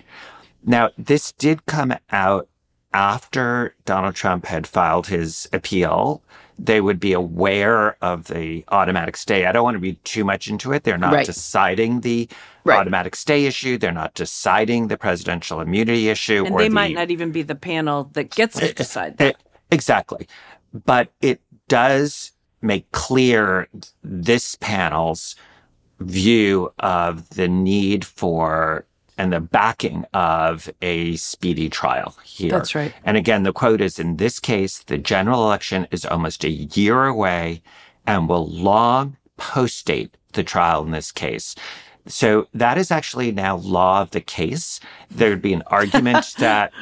[SPEAKER 1] Now, this did come out after Donald Trump had filed his appeal. They would be aware of the automatic stay. I don't want to read too much into it. They're not right. deciding the right. automatic stay issue. They're not deciding the presidential immunity issue.
[SPEAKER 2] And they the, might not even be the panel that gets to eh, eh, decide eh, that.
[SPEAKER 1] Exactly but it does make clear this panel's view of the need for and the backing of a speedy trial here.
[SPEAKER 2] That's right.
[SPEAKER 1] And again, the quote is in this case, the general election is almost a year away and will long postdate the trial in this case. So that is actually now law of the case. There'd be an argument that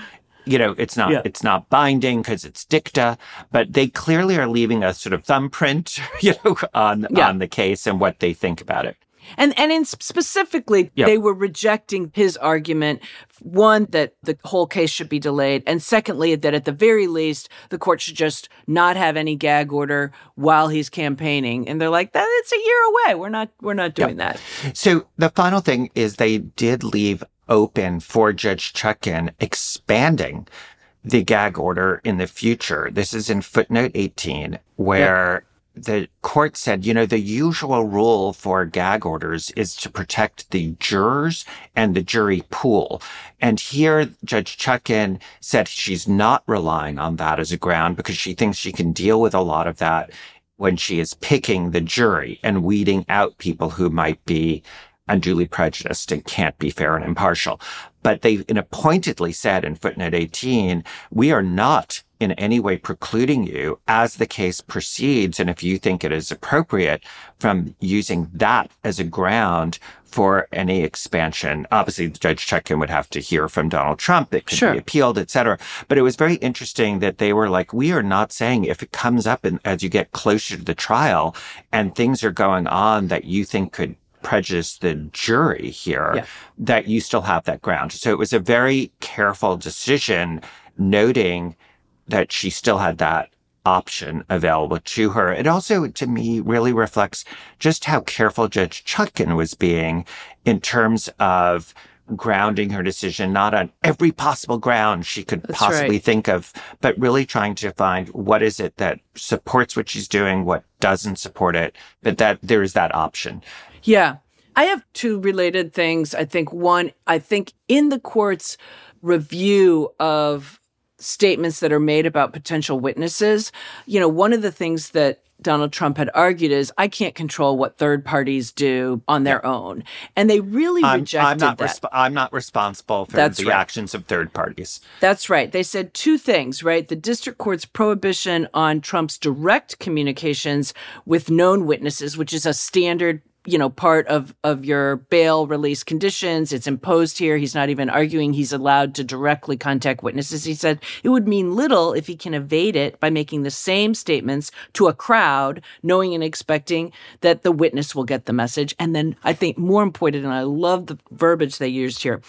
[SPEAKER 1] you know, it's not yeah. it's not binding because it's dicta, but they clearly are leaving a sort of thumbprint, you know, on yeah. on the case and what they think about it.
[SPEAKER 2] And and in specifically, yep. they were rejecting his argument. One that the whole case should be delayed, and secondly that at the very least the court should just not have any gag order while he's campaigning. And they're like, that it's a year away. We're not we're not doing yep. that.
[SPEAKER 1] So the final thing is they did leave open for Judge Chutkan expanding the gag order in the future. This is in footnote 18, where the court said, you know, the usual rule for gag orders is to protect the jurors and the jury pool. And here Judge Chutkan said she's not relying on that as a ground because she thinks she can deal with a lot of that when she is picking the jury and weeding out people who might be unduly prejudiced and can't be fair and impartial. But they in a pointedly said in footnote 18, we are not in any way precluding you as the case proceeds. And if you think it is appropriate from using that as a ground for any expansion, obviously the Judge Chutkan would have to hear from Donald Trump. that could sure. be appealed, et cetera. But it was very interesting that they were like, we are not saying if it comes up in, as you get closer to the trial and things are going on that you think could prejudice the jury here, yeah. that you still have that ground. So it was a very careful decision noting that she still had that option available to her. It also, to me, really reflects just how careful Judge Chutkan was being in terms of grounding her decision not on every possible ground she could That's possibly right. think of, but really trying to find what is it that supports what she's doing, what doesn't support it, but that there is that option.
[SPEAKER 2] Yeah. I have two related things. I think one, I think in the court's review of statements that are made about potential witnesses. You know, one of the things that Donald Trump had argued is I can't control what third parties do on their own, and they really I'm, rejected
[SPEAKER 1] I'm not
[SPEAKER 2] that.
[SPEAKER 1] Resp- I'm not responsible for That's the right. actions of third parties.
[SPEAKER 2] That's right. They said two things, right? The district court's prohibition on Trump's direct communications with known witnesses, which is a standard you know, part of, of your bail release conditions. It's imposed here. He's not even arguing he's allowed to directly contact witnesses. He said it would mean little if he can evade it by making the same statements to a crowd, knowing and expecting that the witness will get the message. And then I think more important, and I love the verbiage they used here,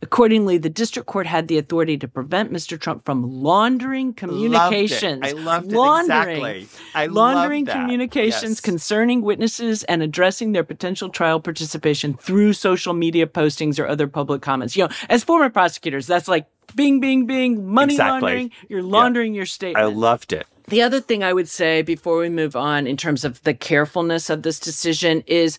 [SPEAKER 2] Accordingly, the district court had the authority to prevent Mr. Trump from laundering communications.
[SPEAKER 1] Loved it. I loved laundering, it exactly. I
[SPEAKER 2] laundering communications yes. concerning witnesses and addressing their potential trial participation through social media postings or other public comments. You know, as former prosecutors, that's like bing, bing, bing, money exactly. laundering. You're laundering yeah. your statement.
[SPEAKER 1] I loved it.
[SPEAKER 2] The other thing I would say before we move on in terms of the carefulness of this decision is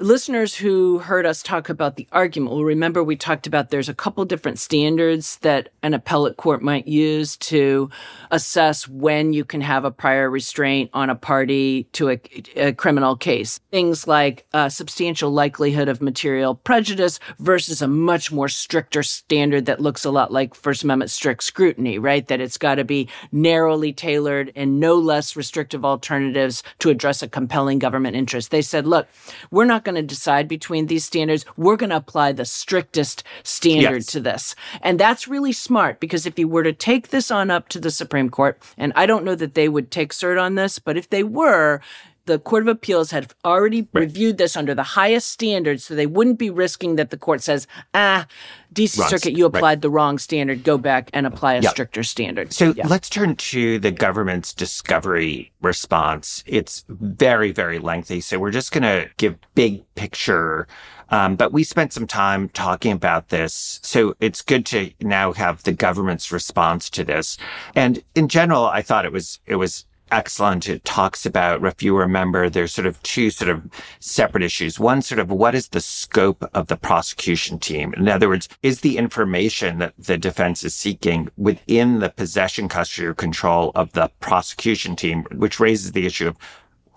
[SPEAKER 2] listeners who heard us talk about the argument will remember we talked about there's a couple different standards that an appellate court might use to assess when you can have a prior restraint on a party to a, a criminal case. Things like a substantial likelihood of material prejudice versus a much more stricter standard that looks a lot like First Amendment strict scrutiny, right? That it's got to be narrowly tailored and no less restrictive alternatives to address a compelling government interest. They said, look, we're not going to decide between these standards. We're going to apply the strictest standard yes. to this. And that's really smart because if you were to take this on up to the Supreme Court, and I don't know that they would take cert on this, but if they were, the Court of Appeals had already right. reviewed this under the highest standards, so they wouldn't be risking that the court says, ah, DC Runs. Circuit, you applied right. the wrong standard, go back and apply a stricter standard.
[SPEAKER 1] So yeah. let's turn to the government's discovery response. It's very, very lengthy. So we're just going to give big picture um, but we spent some time talking about this. So it's good to now have the government's response to this. And in general, I thought it was, it was excellent. It talks about, if you remember, there's sort of two sort of separate issues. One sort of what is the scope of the prosecution team? In other words, is the information that the defense is seeking within the possession, custody, or control of the prosecution team, which raises the issue of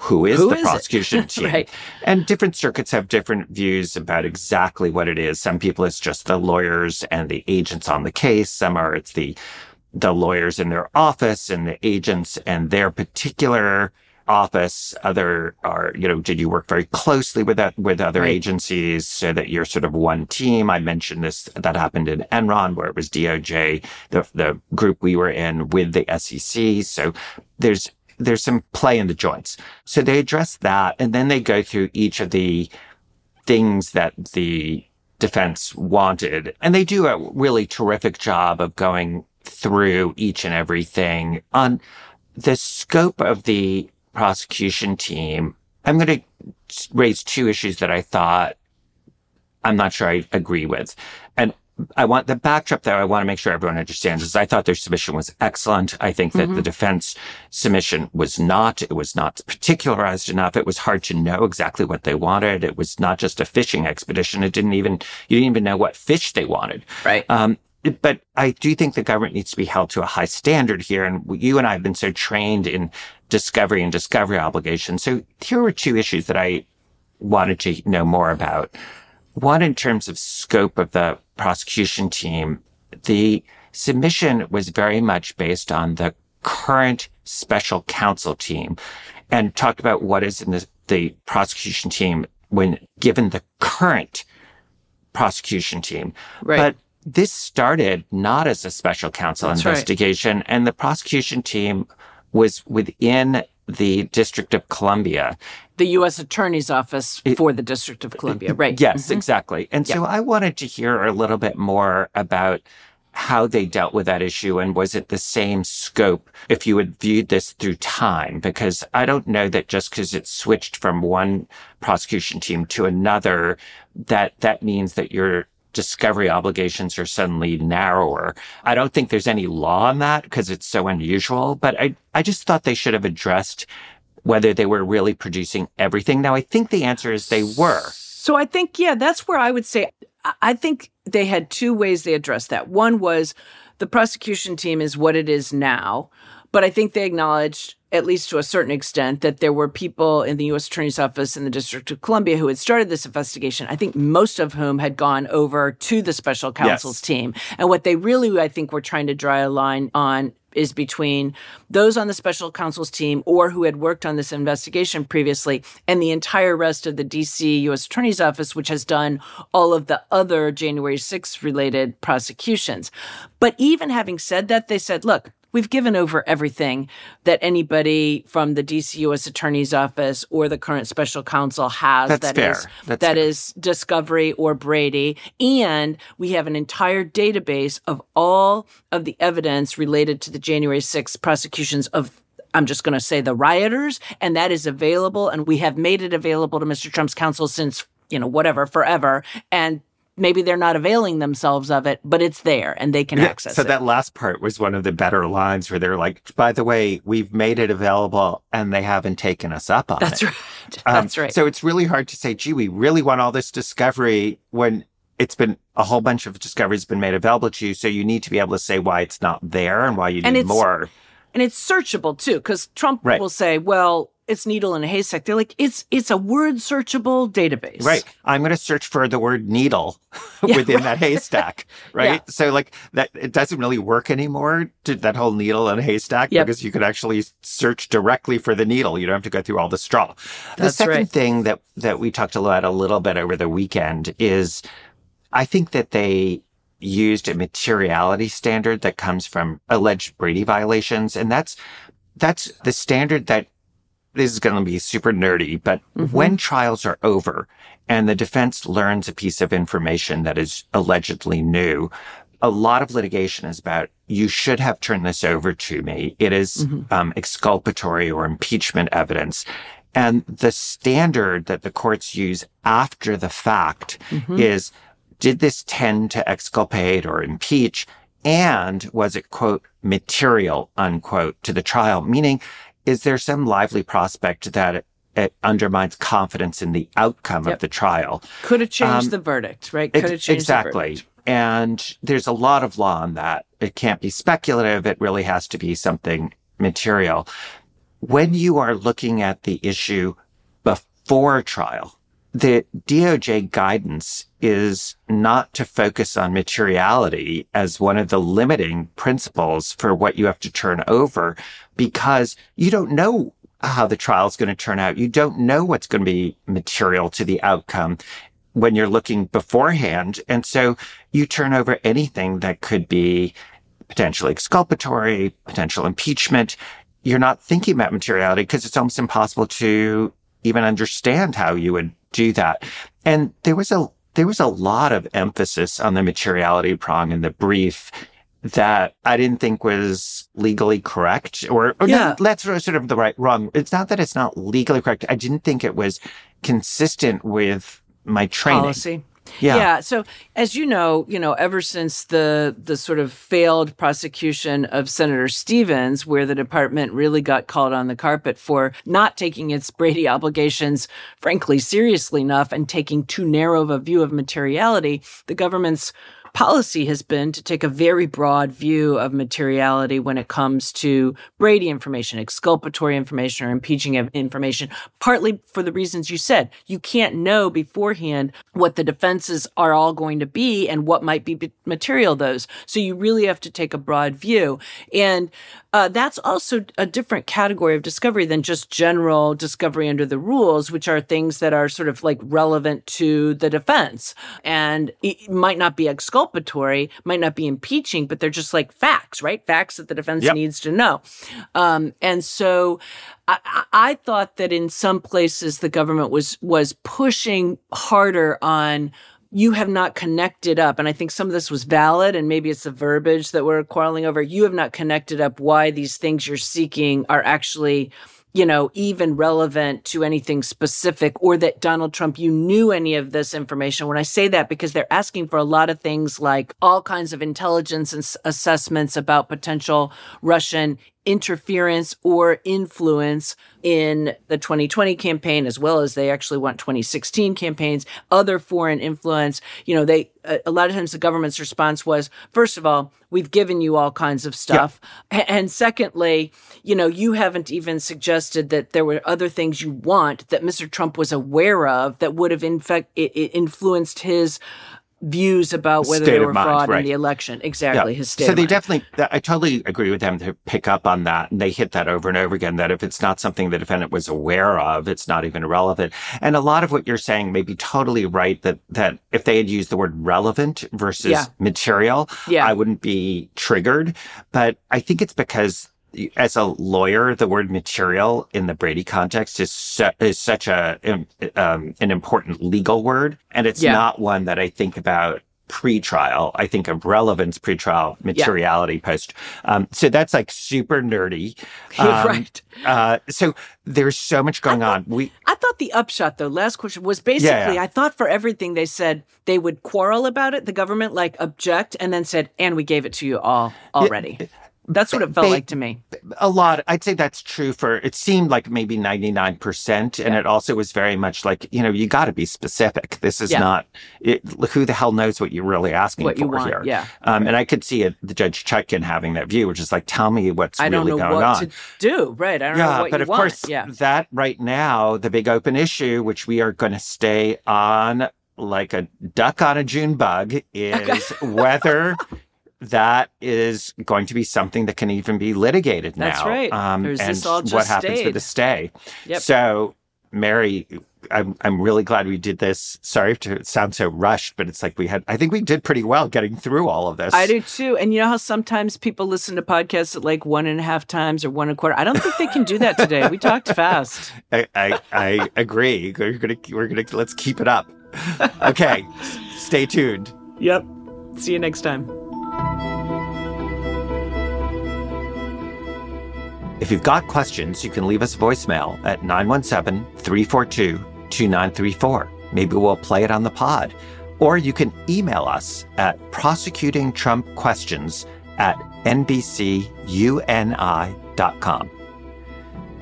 [SPEAKER 1] who is
[SPEAKER 2] who
[SPEAKER 1] the
[SPEAKER 2] is
[SPEAKER 1] prosecution team?
[SPEAKER 2] right.
[SPEAKER 1] And different circuits have different views about exactly what it is. Some people it's just the lawyers and the agents on the case. Some are it's the the lawyers in their office and the agents and their particular office, other are, you know, did you work very closely with that, with other right. agencies so that you're sort of one team? I mentioned this, that happened in Enron where it was DOJ, the, the group we were in with the SEC. So there's, there's some play in the joints. So they address that and then they go through each of the things that the defense wanted. And they do a really terrific job of going through each and everything on the scope of the prosecution team, I'm going to raise two issues that I thought I'm not sure I agree with. And I want the backdrop that I want to make sure everyone understands is I thought their submission was excellent. I think that mm-hmm. the defense submission was not. It was not particularized enough. It was hard to know exactly what they wanted. It was not just a fishing expedition. It didn't even, you didn't even know what fish they wanted.
[SPEAKER 2] Right. Um,
[SPEAKER 1] but I do think the government needs to be held to a high standard here. And you and I have been so trained in discovery and discovery obligations. So here were two issues that I wanted to know more about. One, in terms of scope of the prosecution team, the submission was very much based on the current special counsel team and talked about what is in the, the prosecution team when given the current prosecution team.
[SPEAKER 2] Right.
[SPEAKER 1] But this started not as a special counsel That's investigation, right. and the prosecution team was within the District of Columbia.
[SPEAKER 2] The U.S. Attorney's Office for the District of Columbia, right?
[SPEAKER 1] Yes, mm-hmm. exactly. And so I wanted to hear a little bit more about how they dealt with that issue and was it the same scope if you had viewed this through time? Because I don't know that just because it switched from one prosecution team to another, that that means that you're discovery obligations are suddenly narrower. I don't think there's any law on that because it's so unusual, but I, I just thought they should have addressed whether they were really producing everything. Now, I think the answer is they were.
[SPEAKER 2] So I think, yeah, that's where I would say, I think they had two ways they addressed that. One was the prosecution team is what it is now, but I think they acknowledged at least to a certain extent, that there were people in the U.S. Attorney's Office in the District of Columbia who had started this investigation. I think most of whom had gone over to the special counsel's yes. team. And what they really, I think, were trying to draw a line on is between those on the special counsel's team or who had worked on this investigation previously and the entire rest of the DC U.S. Attorney's Office, which has done all of the other January 6th related prosecutions. But even having said that, they said, look, we've given over everything that anybody from the DC U.S. Attorney's Office or the current special counsel has.
[SPEAKER 1] That's that fair. Is,
[SPEAKER 2] That's that fair. is Discovery or Brady. And we have an entire database of all of the evidence related to the January 6th prosecutions of I'm just going to say the rioters, and that is available. And we have made it available to Mr. Trump's counsel since, you know, whatever, forever. And maybe they're not availing themselves of it, but it's there and they can yeah, access
[SPEAKER 1] so
[SPEAKER 2] it.
[SPEAKER 1] So that last part was one of the better lines where they're like, by the way, we've made it available and they haven't taken us up on
[SPEAKER 2] That's
[SPEAKER 1] it.
[SPEAKER 2] That's right. Um, That's right.
[SPEAKER 1] So it's really hard to say, gee, we really want all this discovery when it's been a whole bunch of discoveries been made available to you. So you need to be able to say why it's not there and why you need more.
[SPEAKER 2] And it's searchable too, because Trump right. will say, well, it's needle in a haystack. They're like, it's it's a word searchable database.
[SPEAKER 1] Right. I'm going to search for the word needle yeah, within right. that haystack. Right. Yeah. So like that, it doesn't really work anymore to that whole needle in a haystack yep. because you could actually search directly for the needle. You don't have to go through all the straw. That's the second right. thing that, that we talked about a little bit over the weekend is I think that they used a materiality standard that comes from alleged Brady violations. And that's, that's the standard that this is going to be super nerdy, but mm-hmm. when trials are over and the defense learns a piece of information that is allegedly new, a lot of litigation is about you should have turned this over to me. It is, mm-hmm. um, exculpatory or impeachment evidence. And the standard that the courts use after the fact mm-hmm. is, did this tend to exculpate or impeach? And was it, quote, material, unquote, to the trial? Meaning is there some lively prospect that it, it undermines confidence in the outcome yep. of the trial?
[SPEAKER 2] Could have changed um, the verdict, right? Could have changed
[SPEAKER 1] exactly. And there's a lot of law on that. It can't be speculative. It really has to be something material. When you are looking at the issue before trial, the DOJ guidance is not to focus on materiality as one of the limiting principles for what you have to turn over because you don't know how the trial is going to turn out. You don't know what's going to be material to the outcome when you're looking beforehand. And so you turn over anything that could be potentially exculpatory, potential impeachment. You're not thinking about materiality because it's almost impossible to even understand how you would do that. And there was a, there was a lot of emphasis on the materiality prong in the brief that I didn't think was legally correct or, or yeah. no, that's sort of the right, wrong. It's not that it's not legally correct. I didn't think it was consistent with my training.
[SPEAKER 2] Policy. Yeah. yeah. So as you know, you know, ever since the the sort of failed prosecution of Senator Stevens, where the department really got called on the carpet for not taking its Brady obligations, frankly, seriously enough and taking too narrow of a view of materiality, the government's policy has been to take a very broad view of materiality when it comes to Brady information, exculpatory information, or impeaching information, partly for the reasons you said. You can't know beforehand what the defenses are all going to be and what might be material those. So you really have to take a broad view. And uh, that's also a different category of discovery than just general discovery under the rules, which are things that are sort of like relevant to the defense. And it might not be exculpatory, might not be impeaching, but they're just like facts, right? Facts that the defense yep. needs to know. Um, and so I, I thought that in some places the government was was pushing harder on you have not connected up, and I think some of this was valid, and maybe it's the verbiage that we're quarreling over. You have not connected up why these things you're seeking are actually you know, even relevant to anything specific or that Donald Trump, you knew any of this information. When I say that, because they're asking for a lot of things like all kinds of intelligence and assessments about potential Russian interference or influence in the 2020 campaign as well as they actually want 2016 campaigns other foreign influence you know they uh, a lot of times the government's response was first of all we've given you all kinds of stuff yeah. and secondly you know you haven't even suggested that there were other things you want that Mr. Trump was aware of that would have in fact influenced his views about whether state they were fraud right. in the election. Exactly, yeah. his state.
[SPEAKER 1] So they definitely, I totally agree with them to pick up on that, and they hit that over and over again. That if it's not something the defendant was aware of, it's not even relevant. And a lot of what you're saying may be totally right. That that if they had used the word relevant versus yeah. material, yeah. I wouldn't be triggered. But I think it's because as a lawyer, the word material in the Brady context is su- is such a um, an important legal word, and it's yeah. not one that I think about pre-trial. I think of relevance pre-trial, materiality yeah. post. Um, so that's like super nerdy.
[SPEAKER 2] Um, right.
[SPEAKER 1] Uh, so there's so much going
[SPEAKER 2] thought,
[SPEAKER 1] on. We
[SPEAKER 2] I thought the upshot though, last question was basically yeah, I thought for everything they said they would quarrel about it, the government like object and then said, and we gave it to you all already. That's what it felt they, like to me.
[SPEAKER 1] A lot. I'd say that's true for, it seemed like maybe 99%. Yeah. And it also was very much like, you know, you got to be specific. This is yeah. not, it, who the hell knows what you're really asking
[SPEAKER 2] what
[SPEAKER 1] for
[SPEAKER 2] here.
[SPEAKER 1] Yeah. Um, and I could see it, the Judge Chutkan having that view, which is like, tell me what's
[SPEAKER 2] I
[SPEAKER 1] really going
[SPEAKER 2] on.
[SPEAKER 1] I
[SPEAKER 2] don't know what to do. Right. I don't yeah, know what
[SPEAKER 1] but
[SPEAKER 2] of
[SPEAKER 1] want. course,
[SPEAKER 2] yeah.
[SPEAKER 1] that right now, the big open issue, which we are going to stay on like a duck on a June bug is whether that is going to be something that can even be litigated
[SPEAKER 2] now. That's right.
[SPEAKER 1] Um,
[SPEAKER 2] and
[SPEAKER 1] what happens
[SPEAKER 2] stayed.
[SPEAKER 1] with the stay.
[SPEAKER 2] Yep.
[SPEAKER 1] So, Mary, I'm I'm really glad we did this. Sorry to sound so rushed, but it's like we had. I think we did pretty well getting through all of this.
[SPEAKER 2] I do too. And you know how sometimes people listen to podcasts at like one and a half times or one and a quarter. I don't think they can do that today. we talked fast.
[SPEAKER 1] I, I, I agree. We're gonna we're gonna let's keep it up. Okay, stay tuned.
[SPEAKER 2] Yep. See you next time.
[SPEAKER 1] If you've got questions, you can leave us voicemail at 917 342 2934. Maybe we'll play it on the pod. Or you can email us at prosecutingtrumpquestions at nbcuni.com.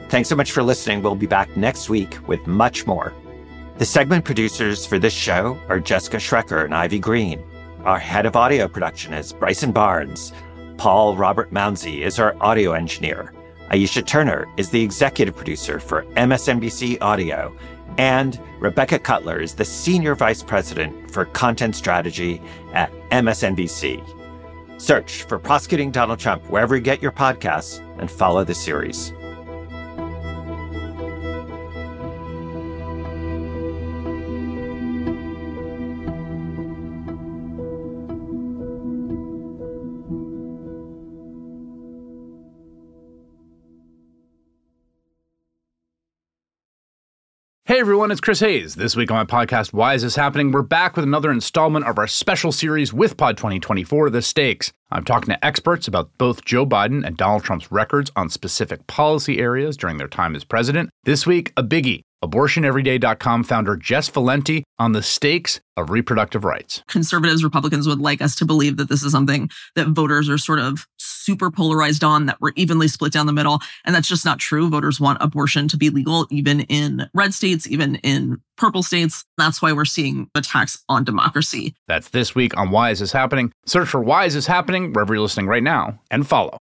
[SPEAKER 1] Thanks so much for listening. We'll be back next week with much more. The segment producers for this show are Jessica Schrecker and Ivy Green. Our head of audio production is Bryson Barnes. Paul Robert Mounsey is our audio engineer. Aisha Turner is the executive producer for MSNBC Audio, and Rebecca Cutler is the senior vice president for content strategy at MSNBC. Search for Prosecuting Donald Trump wherever you get your podcasts and follow the series.
[SPEAKER 3] Hey everyone, it's Chris Hayes. This week on my podcast, Why Is This Happening? We're back with another installment of our special series with Pod 2024, The Stakes. I'm talking to experts about both Joe Biden and Donald Trump's records on specific policy areas during their time as president. This week, a biggie AbortionEveryday.com founder Jess Valenti on the stakes of reproductive rights.
[SPEAKER 4] Conservatives, Republicans would like us to believe that this is something that voters are sort of super polarized on, that we're evenly split down the middle. And that's just not true. Voters want abortion to be legal, even in red states, even in purple states. That's why we're seeing attacks on democracy.
[SPEAKER 3] That's this week on Why Is This Happening? Search for Why Is This Happening wherever you're listening right now and follow.